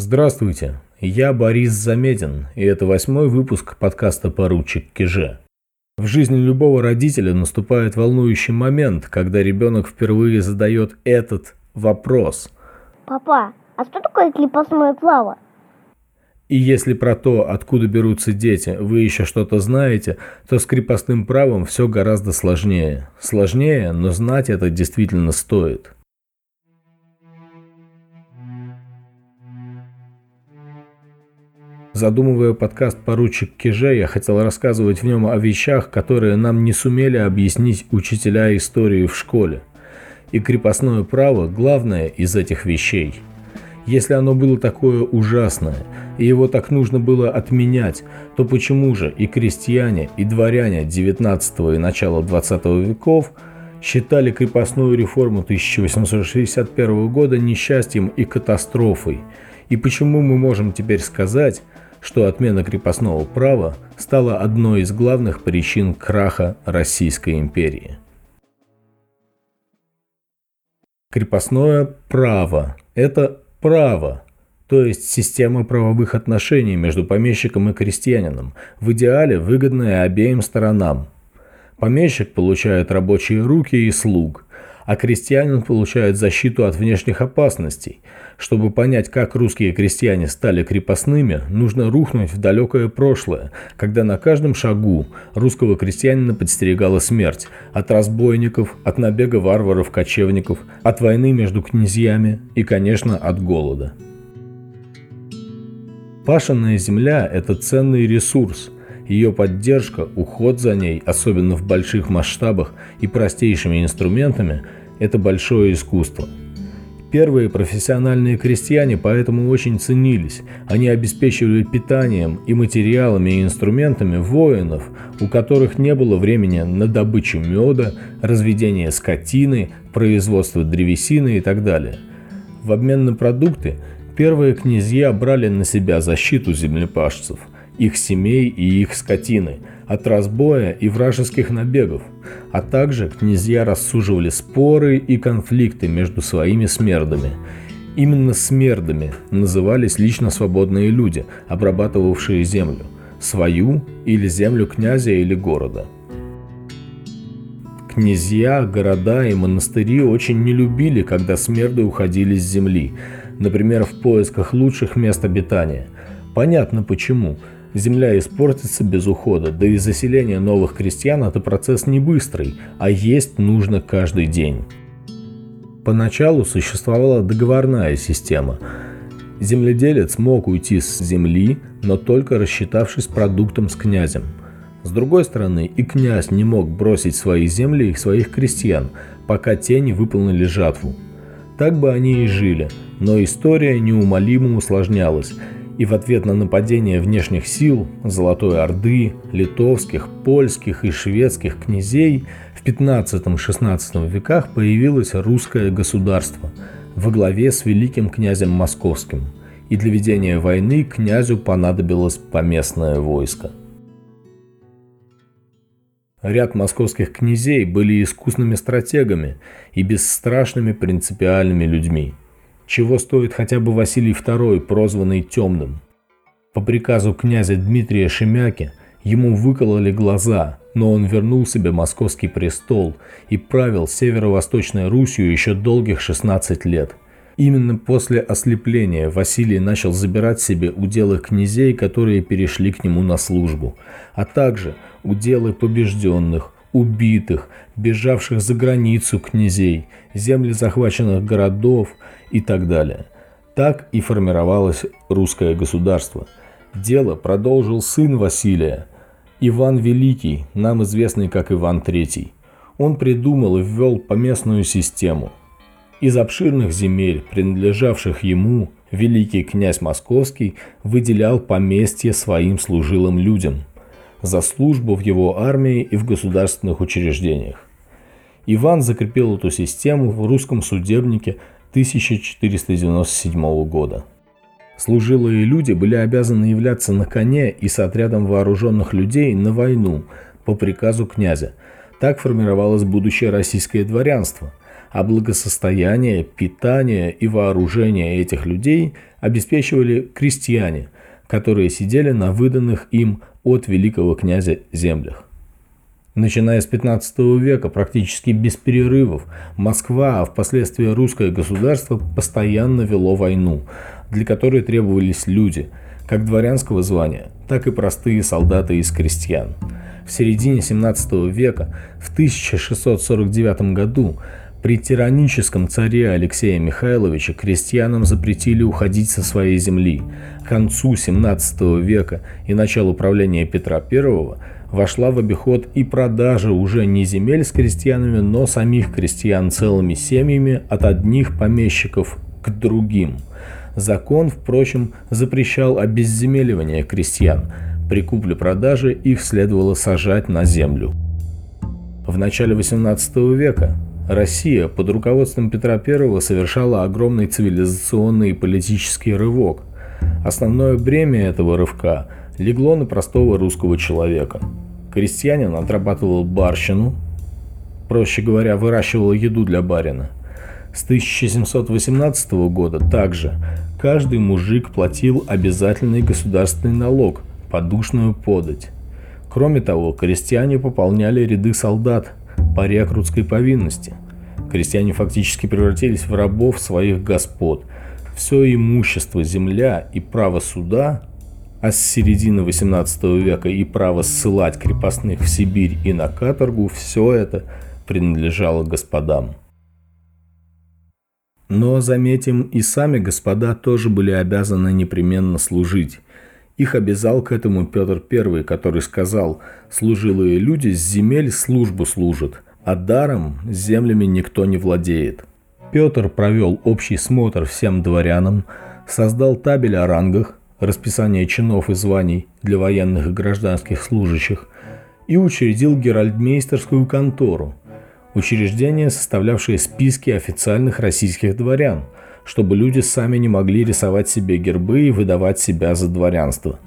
Здравствуйте, я Борис Замедин, и это восьмой выпуск подкаста «Поручик Киже». В жизни любого родителя наступает волнующий момент, когда ребенок впервые задает этот вопрос. Папа, а что такое крепостное право? И если про то, откуда берутся дети, вы еще что-то знаете, то с крепостным правом все гораздо сложнее. Сложнее, но знать это действительно стоит. Задумывая подкаст «Поручик Киже», я хотел рассказывать в нем о вещах, которые нам не сумели объяснить учителя истории в школе. И крепостное право – главное из этих вещей. Если оно было такое ужасное, и его так нужно было отменять, то почему же и крестьяне, и дворяне XIX и начала XX веков считали крепостную реформу 1861 года несчастьем и катастрофой? И почему мы можем теперь сказать, что отмена крепостного права стала одной из главных причин краха Российской империи. Крепостное право – это право, то есть система правовых отношений между помещиком и крестьянином, в идеале выгодная обеим сторонам. Помещик получает рабочие руки и слуг, а крестьянин получает защиту от внешних опасностей – чтобы понять, как русские крестьяне стали крепостными, нужно рухнуть в далекое прошлое, когда на каждом шагу русского крестьянина подстерегала смерть от разбойников, от набега варваров-кочевников, от войны между князьями и, конечно, от голода. Пашенная земля – это ценный ресурс. Ее поддержка, уход за ней, особенно в больших масштабах и простейшими инструментами – это большое искусство – Первые профессиональные крестьяне поэтому очень ценились. Они обеспечивали питанием и материалами и инструментами воинов, у которых не было времени на добычу меда, разведение скотины, производство древесины и так далее. В обмен на продукты первые князья брали на себя защиту землепашцев, их семей и их скотины – от разбоя и вражеских набегов, а также князья рассуживали споры и конфликты между своими смердами. Именно смердами назывались лично свободные люди, обрабатывавшие землю, свою или землю князя или города. Князья, города и монастыри очень не любили, когда смерды уходили с земли, например, в поисках лучших мест обитания. Понятно почему – Земля испортится без ухода, да и заселение новых крестьян – это процесс не быстрый, а есть нужно каждый день. Поначалу существовала договорная система. Земледелец мог уйти с земли, но только рассчитавшись продуктом с князем. С другой стороны, и князь не мог бросить свои земли и своих крестьян, пока те не выполнили жатву. Так бы они и жили, но история неумолимо усложнялась – и в ответ на нападение внешних сил Золотой Орды, литовских, польских и шведских князей в 15-16 веках появилось русское государство во главе с великим князем Московским, и для ведения войны князю понадобилось поместное войско. Ряд московских князей были искусными стратегами и бесстрашными принципиальными людьми – чего стоит хотя бы Василий II, прозванный Темным. По приказу князя Дмитрия Шемяки ему выкололи глаза, но он вернул себе московский престол и правил северо-восточной Русью еще долгих 16 лет. Именно после ослепления Василий начал забирать себе уделы князей, которые перешли к нему на службу, а также уделы побежденных, убитых, бежавших за границу князей, земли захваченных городов и так далее. Так и формировалось русское государство. Дело продолжил сын Василия, Иван Великий, нам известный как Иван III. Он придумал и ввел поместную систему. Из обширных земель, принадлежавших ему, великий князь Московский выделял поместье своим служилым людям – за службу в его армии и в государственных учреждениях. Иван закрепил эту систему в русском судебнике 1497 года. Служилые люди были обязаны являться на коне и с отрядом вооруженных людей на войну по приказу князя. Так формировалось будущее российское дворянство. а благосостояние, питание и вооружение этих людей обеспечивали крестьяне, которые сидели на выданных им от великого князя землях. Начиная с 15 века, практически без перерывов, Москва, а впоследствии русское государство постоянно вело войну, для которой требовались люди, как дворянского звания, так и простые солдаты из крестьян. В середине 17 века, в 1649 году, при тираническом царе Алексея Михайловича крестьянам запретили уходить со своей земли. К концу 17 века и началу правления Петра I вошла в обиход и продажа уже не земель с крестьянами, но самих крестьян целыми семьями от одних помещиков к другим. Закон, впрочем, запрещал обезземеливание крестьян. При купле-продаже их следовало сажать на землю. В начале 18 века Россия под руководством Петра I совершала огромный цивилизационный и политический рывок. Основное бремя этого рывка легло на простого русского человека. Крестьянин отрабатывал барщину, проще говоря, выращивал еду для барина. С 1718 года также каждый мужик платил обязательный государственный налог – подушную подать. Кроме того, крестьяне пополняли ряды солдат, по рекрутской повинности. Крестьяне фактически превратились в рабов своих господ. Все имущество, земля и право суда, а с середины 18 века и право ссылать крепостных в Сибирь и на каторгу, все это принадлежало господам. Но, заметим, и сами господа тоже были обязаны непременно служить. Их обязал к этому Петр I, который сказал «Служилые люди с земель службу служат, а даром землями никто не владеет». Петр провел общий смотр всем дворянам, создал табель о рангах, расписание чинов и званий для военных и гражданских служащих и учредил геральдмейстерскую контору, учреждение, составлявшее списки официальных российских дворян – чтобы люди сами не могли рисовать себе гербы и выдавать себя за дворянство.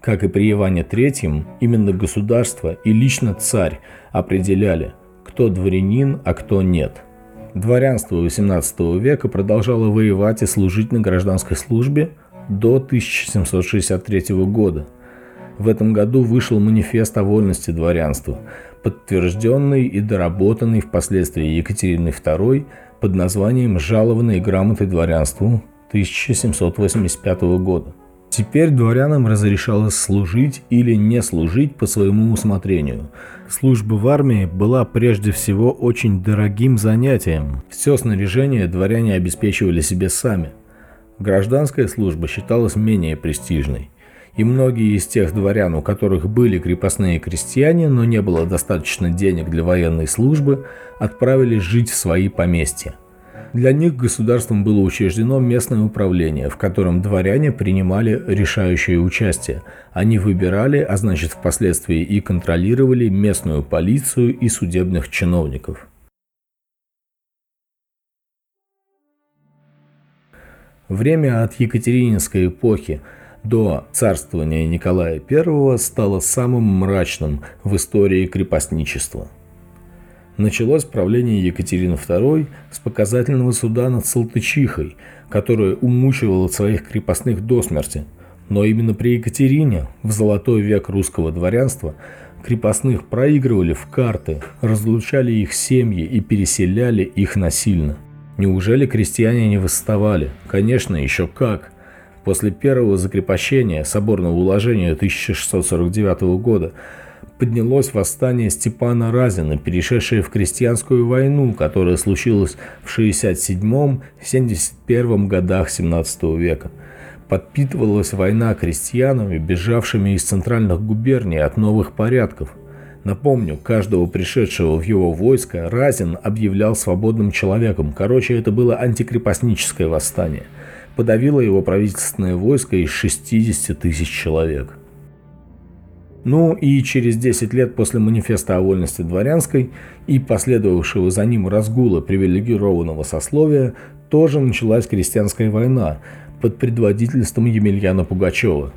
Как и при Иване III, именно государство и лично царь определяли, кто дворянин, а кто нет. Дворянство XVIII века продолжало воевать и служить на гражданской службе до 1763 года. В этом году вышел манифест о вольности дворянства, подтвержденный и доработанный впоследствии Екатериной II под названием «Жалованные грамоты дворянству» 1785 года. Теперь дворянам разрешалось служить или не служить по своему усмотрению. Служба в армии была прежде всего очень дорогим занятием. Все снаряжение дворяне обеспечивали себе сами. Гражданская служба считалась менее престижной и многие из тех дворян, у которых были крепостные крестьяне, но не было достаточно денег для военной службы, отправились жить в свои поместья. Для них государством было учреждено местное управление, в котором дворяне принимали решающее участие. Они выбирали, а значит впоследствии и контролировали местную полицию и судебных чиновников. Время от Екатерининской эпохи – до царствования Николая I стало самым мрачным в истории крепостничества. Началось правление Екатерины II с показательного суда над Салтычихой, которая умучивала своих крепостных до смерти. Но именно при Екатерине, в золотой век русского дворянства, крепостных проигрывали в карты, разлучали их семьи и переселяли их насильно. Неужели крестьяне не восставали? Конечно, еще как. После первого закрепощения соборного уложения 1649 года поднялось восстание Степана Разина, перешедшее в крестьянскую войну, которая случилась в 67-71 годах 17 века. Подпитывалась война крестьянами, бежавшими из центральных губерний от новых порядков. Напомню, каждого пришедшего в его войско Разин объявлял свободным человеком. Короче, это было антикрепостническое восстание – подавило его правительственное войско из 60 тысяч человек. Ну и через 10 лет после манифеста о вольности дворянской и последовавшего за ним разгула привилегированного сословия тоже началась крестьянская война под предводительством Емельяна Пугачева.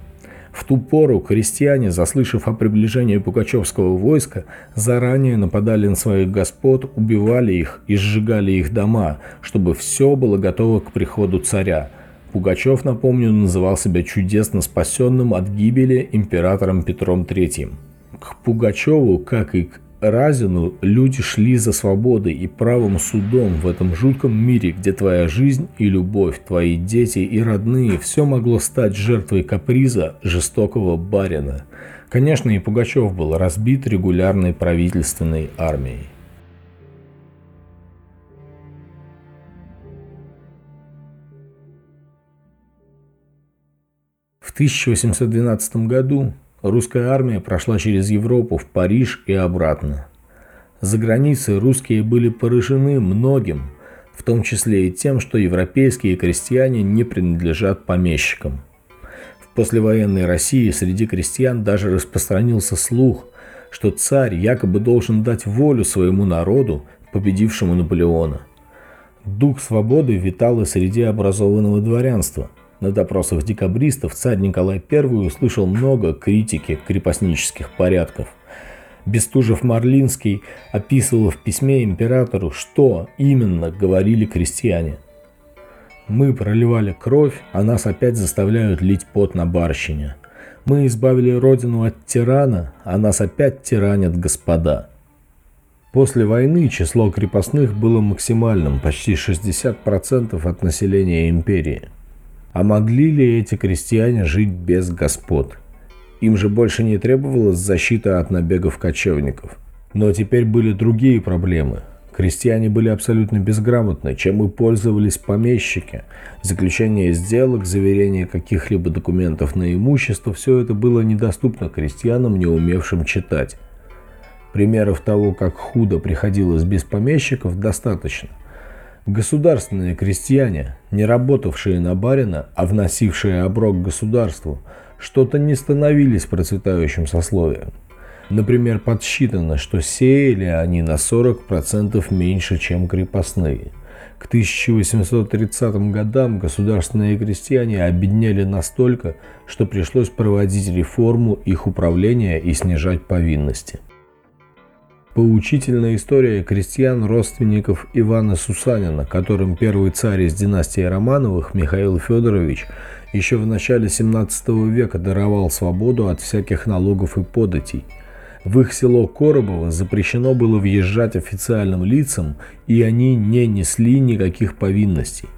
В ту пору крестьяне, заслышав о приближении пугачевского войска, заранее нападали на своих господ, убивали их и сжигали их дома, чтобы все было готово к приходу царя. Пугачев, напомню, называл себя чудесно спасенным от гибели императором Петром III. К Пугачеву, как и к Разину люди шли за свободой и правым судом в этом жутком мире, где твоя жизнь и любовь, твои дети и родные, все могло стать жертвой каприза жестокого барина. Конечно, и Пугачев был разбит регулярной правительственной армией. 1812 году Русская армия прошла через Европу в Париж и обратно. За границей русские были поражены многим, в том числе и тем, что европейские крестьяне не принадлежат помещикам. В послевоенной России среди крестьян даже распространился слух, что царь якобы должен дать волю своему народу, победившему Наполеона. Дух свободы витал и среди образованного дворянства – на допросах декабристов царь Николай I услышал много критики крепостнических порядков. Бестужев-Марлинский описывал в письме императору, что именно говорили крестьяне. «Мы проливали кровь, а нас опять заставляют лить пот на барщине. Мы избавили родину от тирана, а нас опять тиранят господа». После войны число крепостных было максимальным, почти 60% от населения империи – а могли ли эти крестьяне жить без господ? Им же больше не требовалась защита от набегов кочевников. Но теперь были другие проблемы. Крестьяне были абсолютно безграмотны, чем и пользовались помещики. Заключение сделок, заверение каких-либо документов на имущество – все это было недоступно крестьянам, не умевшим читать. Примеров того, как худо приходилось без помещиков, достаточно – Государственные крестьяне, не работавшие на барина, а вносившие оброк государству, что-то не становились процветающим сословием. Например, подсчитано, что сеяли они на 40% меньше, чем крепостные. К 1830 годам государственные крестьяне обедняли настолько, что пришлось проводить реформу их управления и снижать повинности. Поучительная история крестьян, родственников Ивана Сусанина, которым первый царь из династии Романовых, Михаил Федорович, еще в начале 17 века даровал свободу от всяких налогов и податей. В их село Коробово запрещено было въезжать официальным лицам, и они не несли никаких повинностей.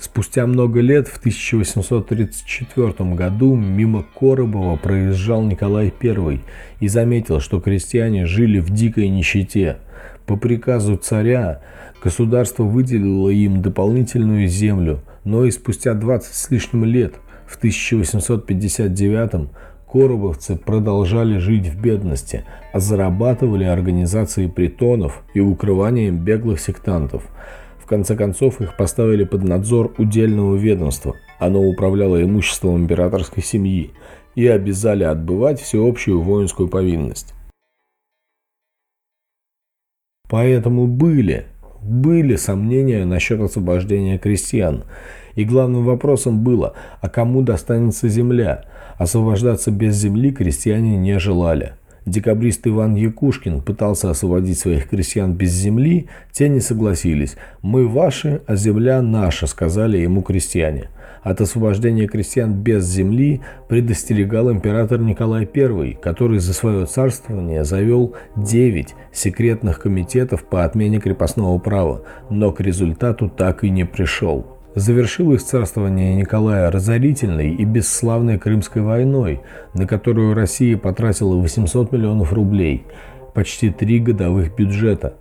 Спустя много лет, в 1834 году, мимо Коробова проезжал Николай I и заметил, что крестьяне жили в дикой нищете. По приказу царя государство выделило им дополнительную землю, но и спустя 20 с лишним лет, в 1859 коробовцы продолжали жить в бедности, а зарабатывали организацией притонов и укрыванием беглых сектантов – конце концов их поставили под надзор удельного ведомства. Оно управляло имуществом императорской семьи и обязали отбывать всеобщую воинскую повинность. Поэтому были, были сомнения насчет освобождения крестьян. И главным вопросом было, а кому достанется земля? Освобождаться без земли крестьяне не желали. Декабрист Иван Якушкин пытался освободить своих крестьян без земли, те не согласились. «Мы ваши, а земля наша», — сказали ему крестьяне. От освобождения крестьян без земли предостерегал император Николай I, который за свое царствование завел 9 секретных комитетов по отмене крепостного права, но к результату так и не пришел. Завершил их царствование Николая разорительной и бесславной Крымской войной, на которую Россия потратила 800 миллионов рублей, почти три годовых бюджета.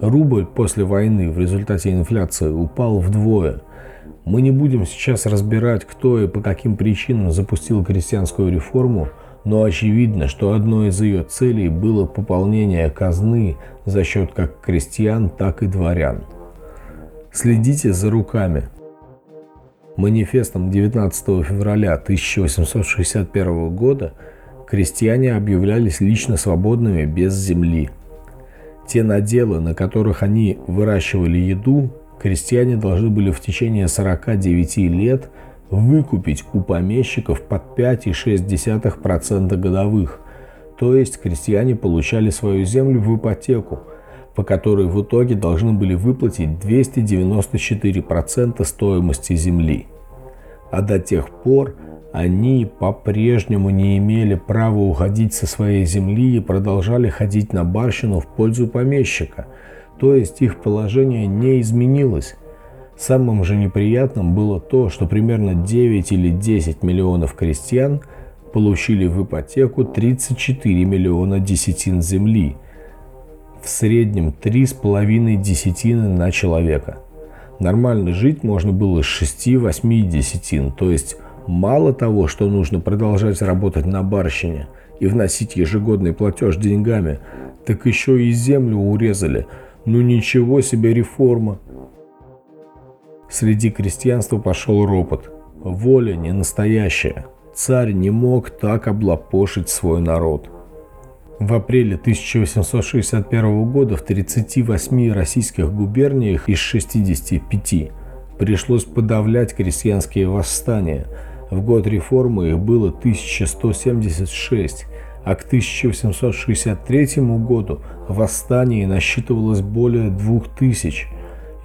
Рубль после войны в результате инфляции упал вдвое. Мы не будем сейчас разбирать, кто и по каким причинам запустил крестьянскую реформу, но очевидно, что одной из ее целей было пополнение казны за счет как крестьян, так и дворян. Следите за руками. Манифестом 19 февраля 1861 года крестьяне объявлялись лично свободными без земли. Те наделы, на которых они выращивали еду, крестьяне должны были в течение 49 лет выкупить у помещиков под 5,6% годовых, то есть крестьяне получали свою землю в ипотеку, по которой в итоге должны были выплатить 294% стоимости земли. А до тех пор они по-прежнему не имели права уходить со своей земли и продолжали ходить на барщину в пользу помещика, то есть их положение не изменилось. Самым же неприятным было то, что примерно 9 или 10 миллионов крестьян получили в ипотеку 34 миллиона десятин земли, в среднем 3,5 десятины на человека. Нормально жить можно было с 6-8 десятин, то есть Мало того, что нужно продолжать работать на барщине и вносить ежегодный платеж деньгами, так еще и землю урезали. Ну ничего себе реформа. Среди крестьянства пошел ропот. Воля не настоящая. Царь не мог так облапошить свой народ. В апреле 1861 года в 38 российских губерниях из 65 пришлось подавлять крестьянские восстания – в год реформы их было 1176, а к 1863 году восстаний насчитывалось более 2000,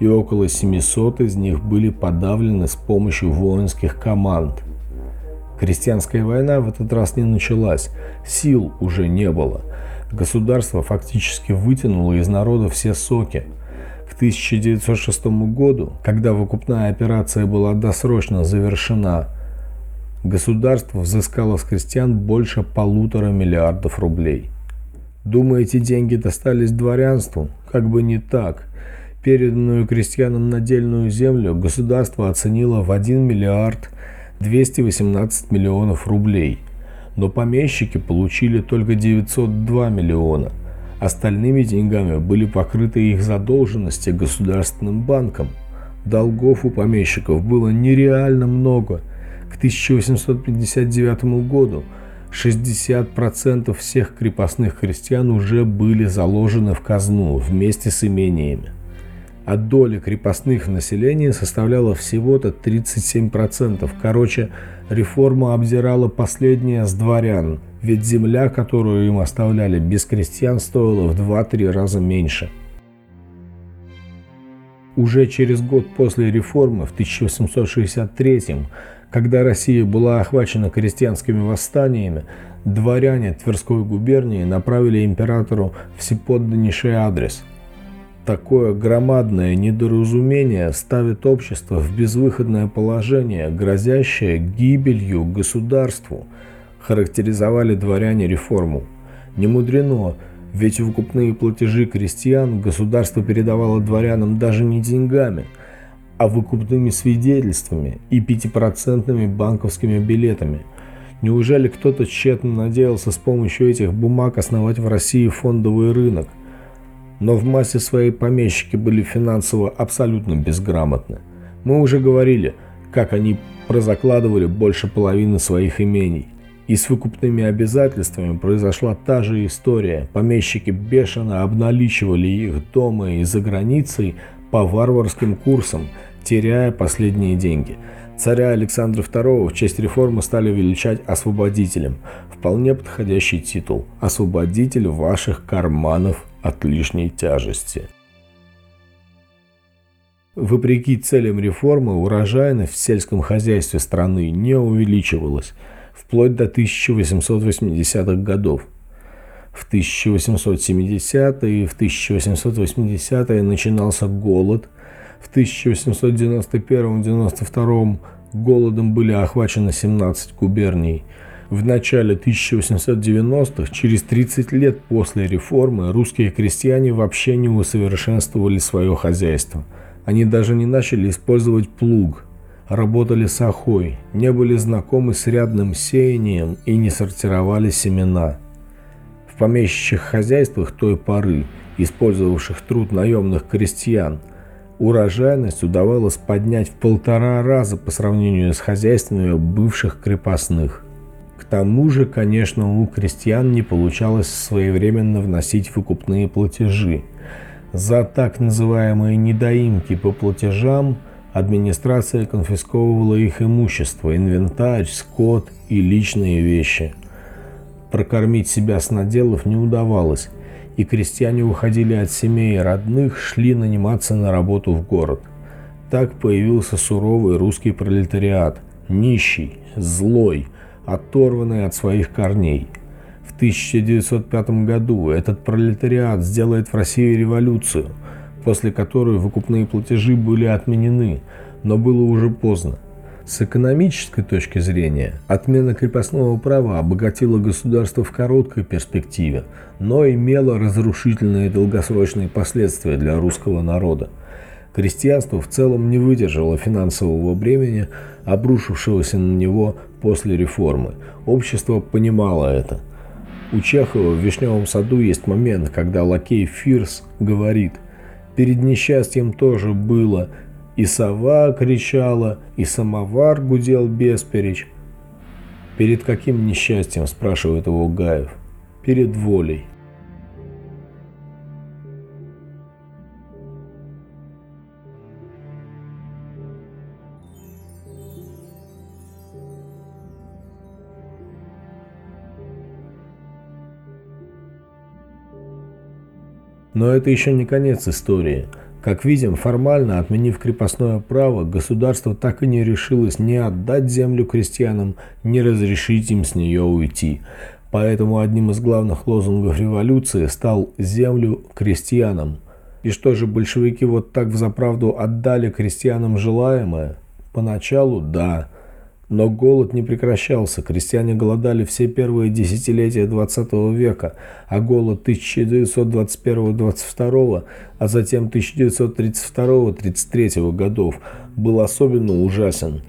и около 700 из них были подавлены с помощью воинских команд. Крестьянская война в этот раз не началась, сил уже не было. Государство фактически вытянуло из народа все соки. К 1906 году, когда выкупная операция была досрочно завершена, Государство взыскало с крестьян больше полутора миллиардов рублей. Думаете, деньги достались дворянству? Как бы не так. Переданную крестьянам надельную землю государство оценило в 1 миллиард 218 миллионов рублей. Но помещики получили только 902 миллиона. Остальными деньгами были покрыты их задолженности государственным банкам. Долгов у помещиков было нереально много – к 1859 году 60% всех крепостных крестьян уже были заложены в казну вместе с имениями. А доля крепостных населения составляла всего-то 37%. Короче, реформа обдирала последнее с дворян, ведь земля, которую им оставляли без крестьян, стоила в 2-3 раза меньше. Уже через год после реформы, в 1863 когда Россия была охвачена крестьянскими восстаниями, дворяне Тверской губернии направили императору всеподданнейший адрес. Такое громадное недоразумение ставит общество в безвыходное положение, грозящее гибелью государству, характеризовали дворяне реформу. Не мудрено, ведь выкупные платежи крестьян государство передавало дворянам даже не деньгами – а выкупными свидетельствами и пятипроцентными банковскими билетами. Неужели кто-то тщетно надеялся с помощью этих бумаг основать в России фондовый рынок? Но в массе своей помещики были финансово абсолютно безграмотны. Мы уже говорили, как они прозакладывали больше половины своих имений. И с выкупными обязательствами произошла та же история. Помещики бешено обналичивали их дома и за границей по варварским курсам – теряя последние деньги. Царя Александра II в честь реформы стали величать освободителем. Вполне подходящий титул – освободитель ваших карманов от лишней тяжести. Вопреки целям реформы, урожайность в сельском хозяйстве страны не увеличивалась вплоть до 1880-х годов. В 1870-е и в 1880-е начинался голод – в 1891-92 голодом были охвачены 17 губерний. В начале 1890-х, через 30 лет после реформы, русские крестьяне вообще не усовершенствовали свое хозяйство. Они даже не начали использовать плуг, работали с охой, не были знакомы с рядным сеянием и не сортировали семена. В помещичьих хозяйствах той поры, использовавших труд наемных крестьян, урожайность удавалось поднять в полтора раза по сравнению с хозяйствами бывших крепостных. К тому же, конечно, у крестьян не получалось своевременно вносить выкупные платежи. За так называемые недоимки по платежам Администрация конфисковывала их имущество, инвентарь, скот и личные вещи. Прокормить себя с наделов не удавалось, и крестьяне уходили от семей и родных, шли наниматься на работу в город. Так появился суровый русский пролетариат, нищий, злой, оторванный от своих корней. В 1905 году этот пролетариат сделает в России революцию, после которой выкупные платежи были отменены, но было уже поздно. С экономической точки зрения, отмена крепостного права обогатила государство в короткой перспективе, но имела разрушительные долгосрочные последствия для русского народа. Крестьянство в целом не выдержало финансового бремени, обрушившегося на него после реформы. Общество понимало это. У Чехова в «Вишневом саду» есть момент, когда лакей Фирс говорит «Перед несчастьем тоже было, и сова кричала, и самовар гудел бесперечь. «Перед каким несчастьем?» – спрашивает его Гаев. «Перед волей». Но это еще не конец истории. Как видим, формально отменив крепостное право, государство так и не решилось ни отдать землю крестьянам, ни разрешить им с нее уйти. Поэтому одним из главных лозунгов революции стал «землю крестьянам». И что же, большевики вот так взаправду отдали крестьянам желаемое? Поначалу – да. Но голод не прекращался, крестьяне голодали все первые десятилетия 20 века, а голод 1921-22, а затем 1932-33 годов был особенно ужасен.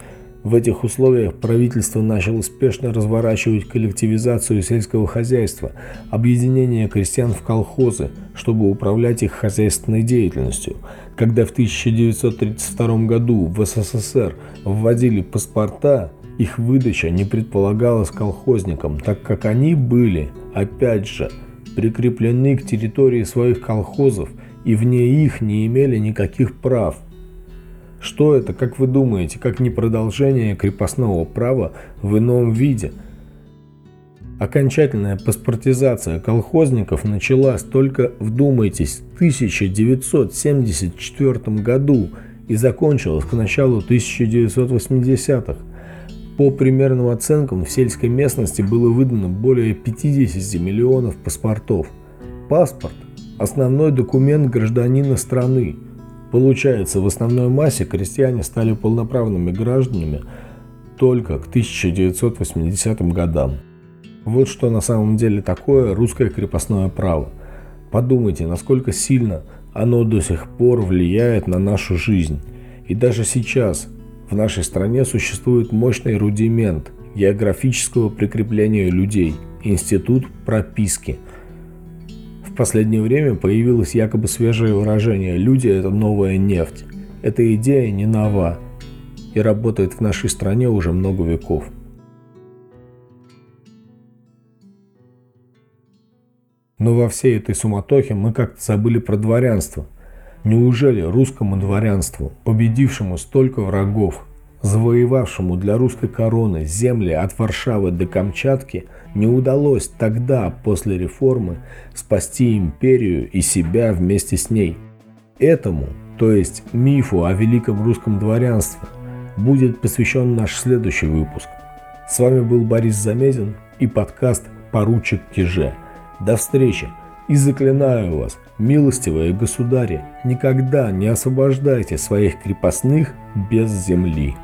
В этих условиях правительство начало спешно разворачивать коллективизацию сельского хозяйства, объединение крестьян в колхозы, чтобы управлять их хозяйственной деятельностью. Когда в 1932 году в СССР вводили паспорта, их выдача не предполагалась колхозникам, так как они были, опять же, прикреплены к территории своих колхозов и вне их не имели никаких прав. Что это, как вы думаете, как не продолжение крепостного права в ином виде? Окончательная паспортизация колхозников началась только, вдумайтесь, в 1974 году и закончилась к началу 1980-х. По примерным оценкам, в сельской местности было выдано более 50 миллионов паспортов. Паспорт – основной документ гражданина страны. Получается, в основной массе крестьяне стали полноправными гражданами только к 1980 годам. Вот что на самом деле такое русское крепостное право. Подумайте, насколько сильно оно до сих пор влияет на нашу жизнь. И даже сейчас, в нашей стране существует мощный рудимент географического прикрепления людей – институт прописки. Последнее время появилось якобы свежее выражение «люди – это новая нефть». Эта идея не нова и работает в нашей стране уже много веков. Но во всей этой суматохе мы как-то забыли про дворянство – Неужели русскому дворянству, победившему столько врагов, завоевавшему для русской короны земли от Варшавы до Камчатки, не удалось тогда, после реформы, спасти империю и себя вместе с ней? Этому, то есть мифу о великом русском дворянстве, будет посвящен наш следующий выпуск. С вами был Борис Замезин и подкаст «Поручик Киже». До встречи! И заклинаю вас, милостивые государи, никогда не освобождайте своих крепостных без земли.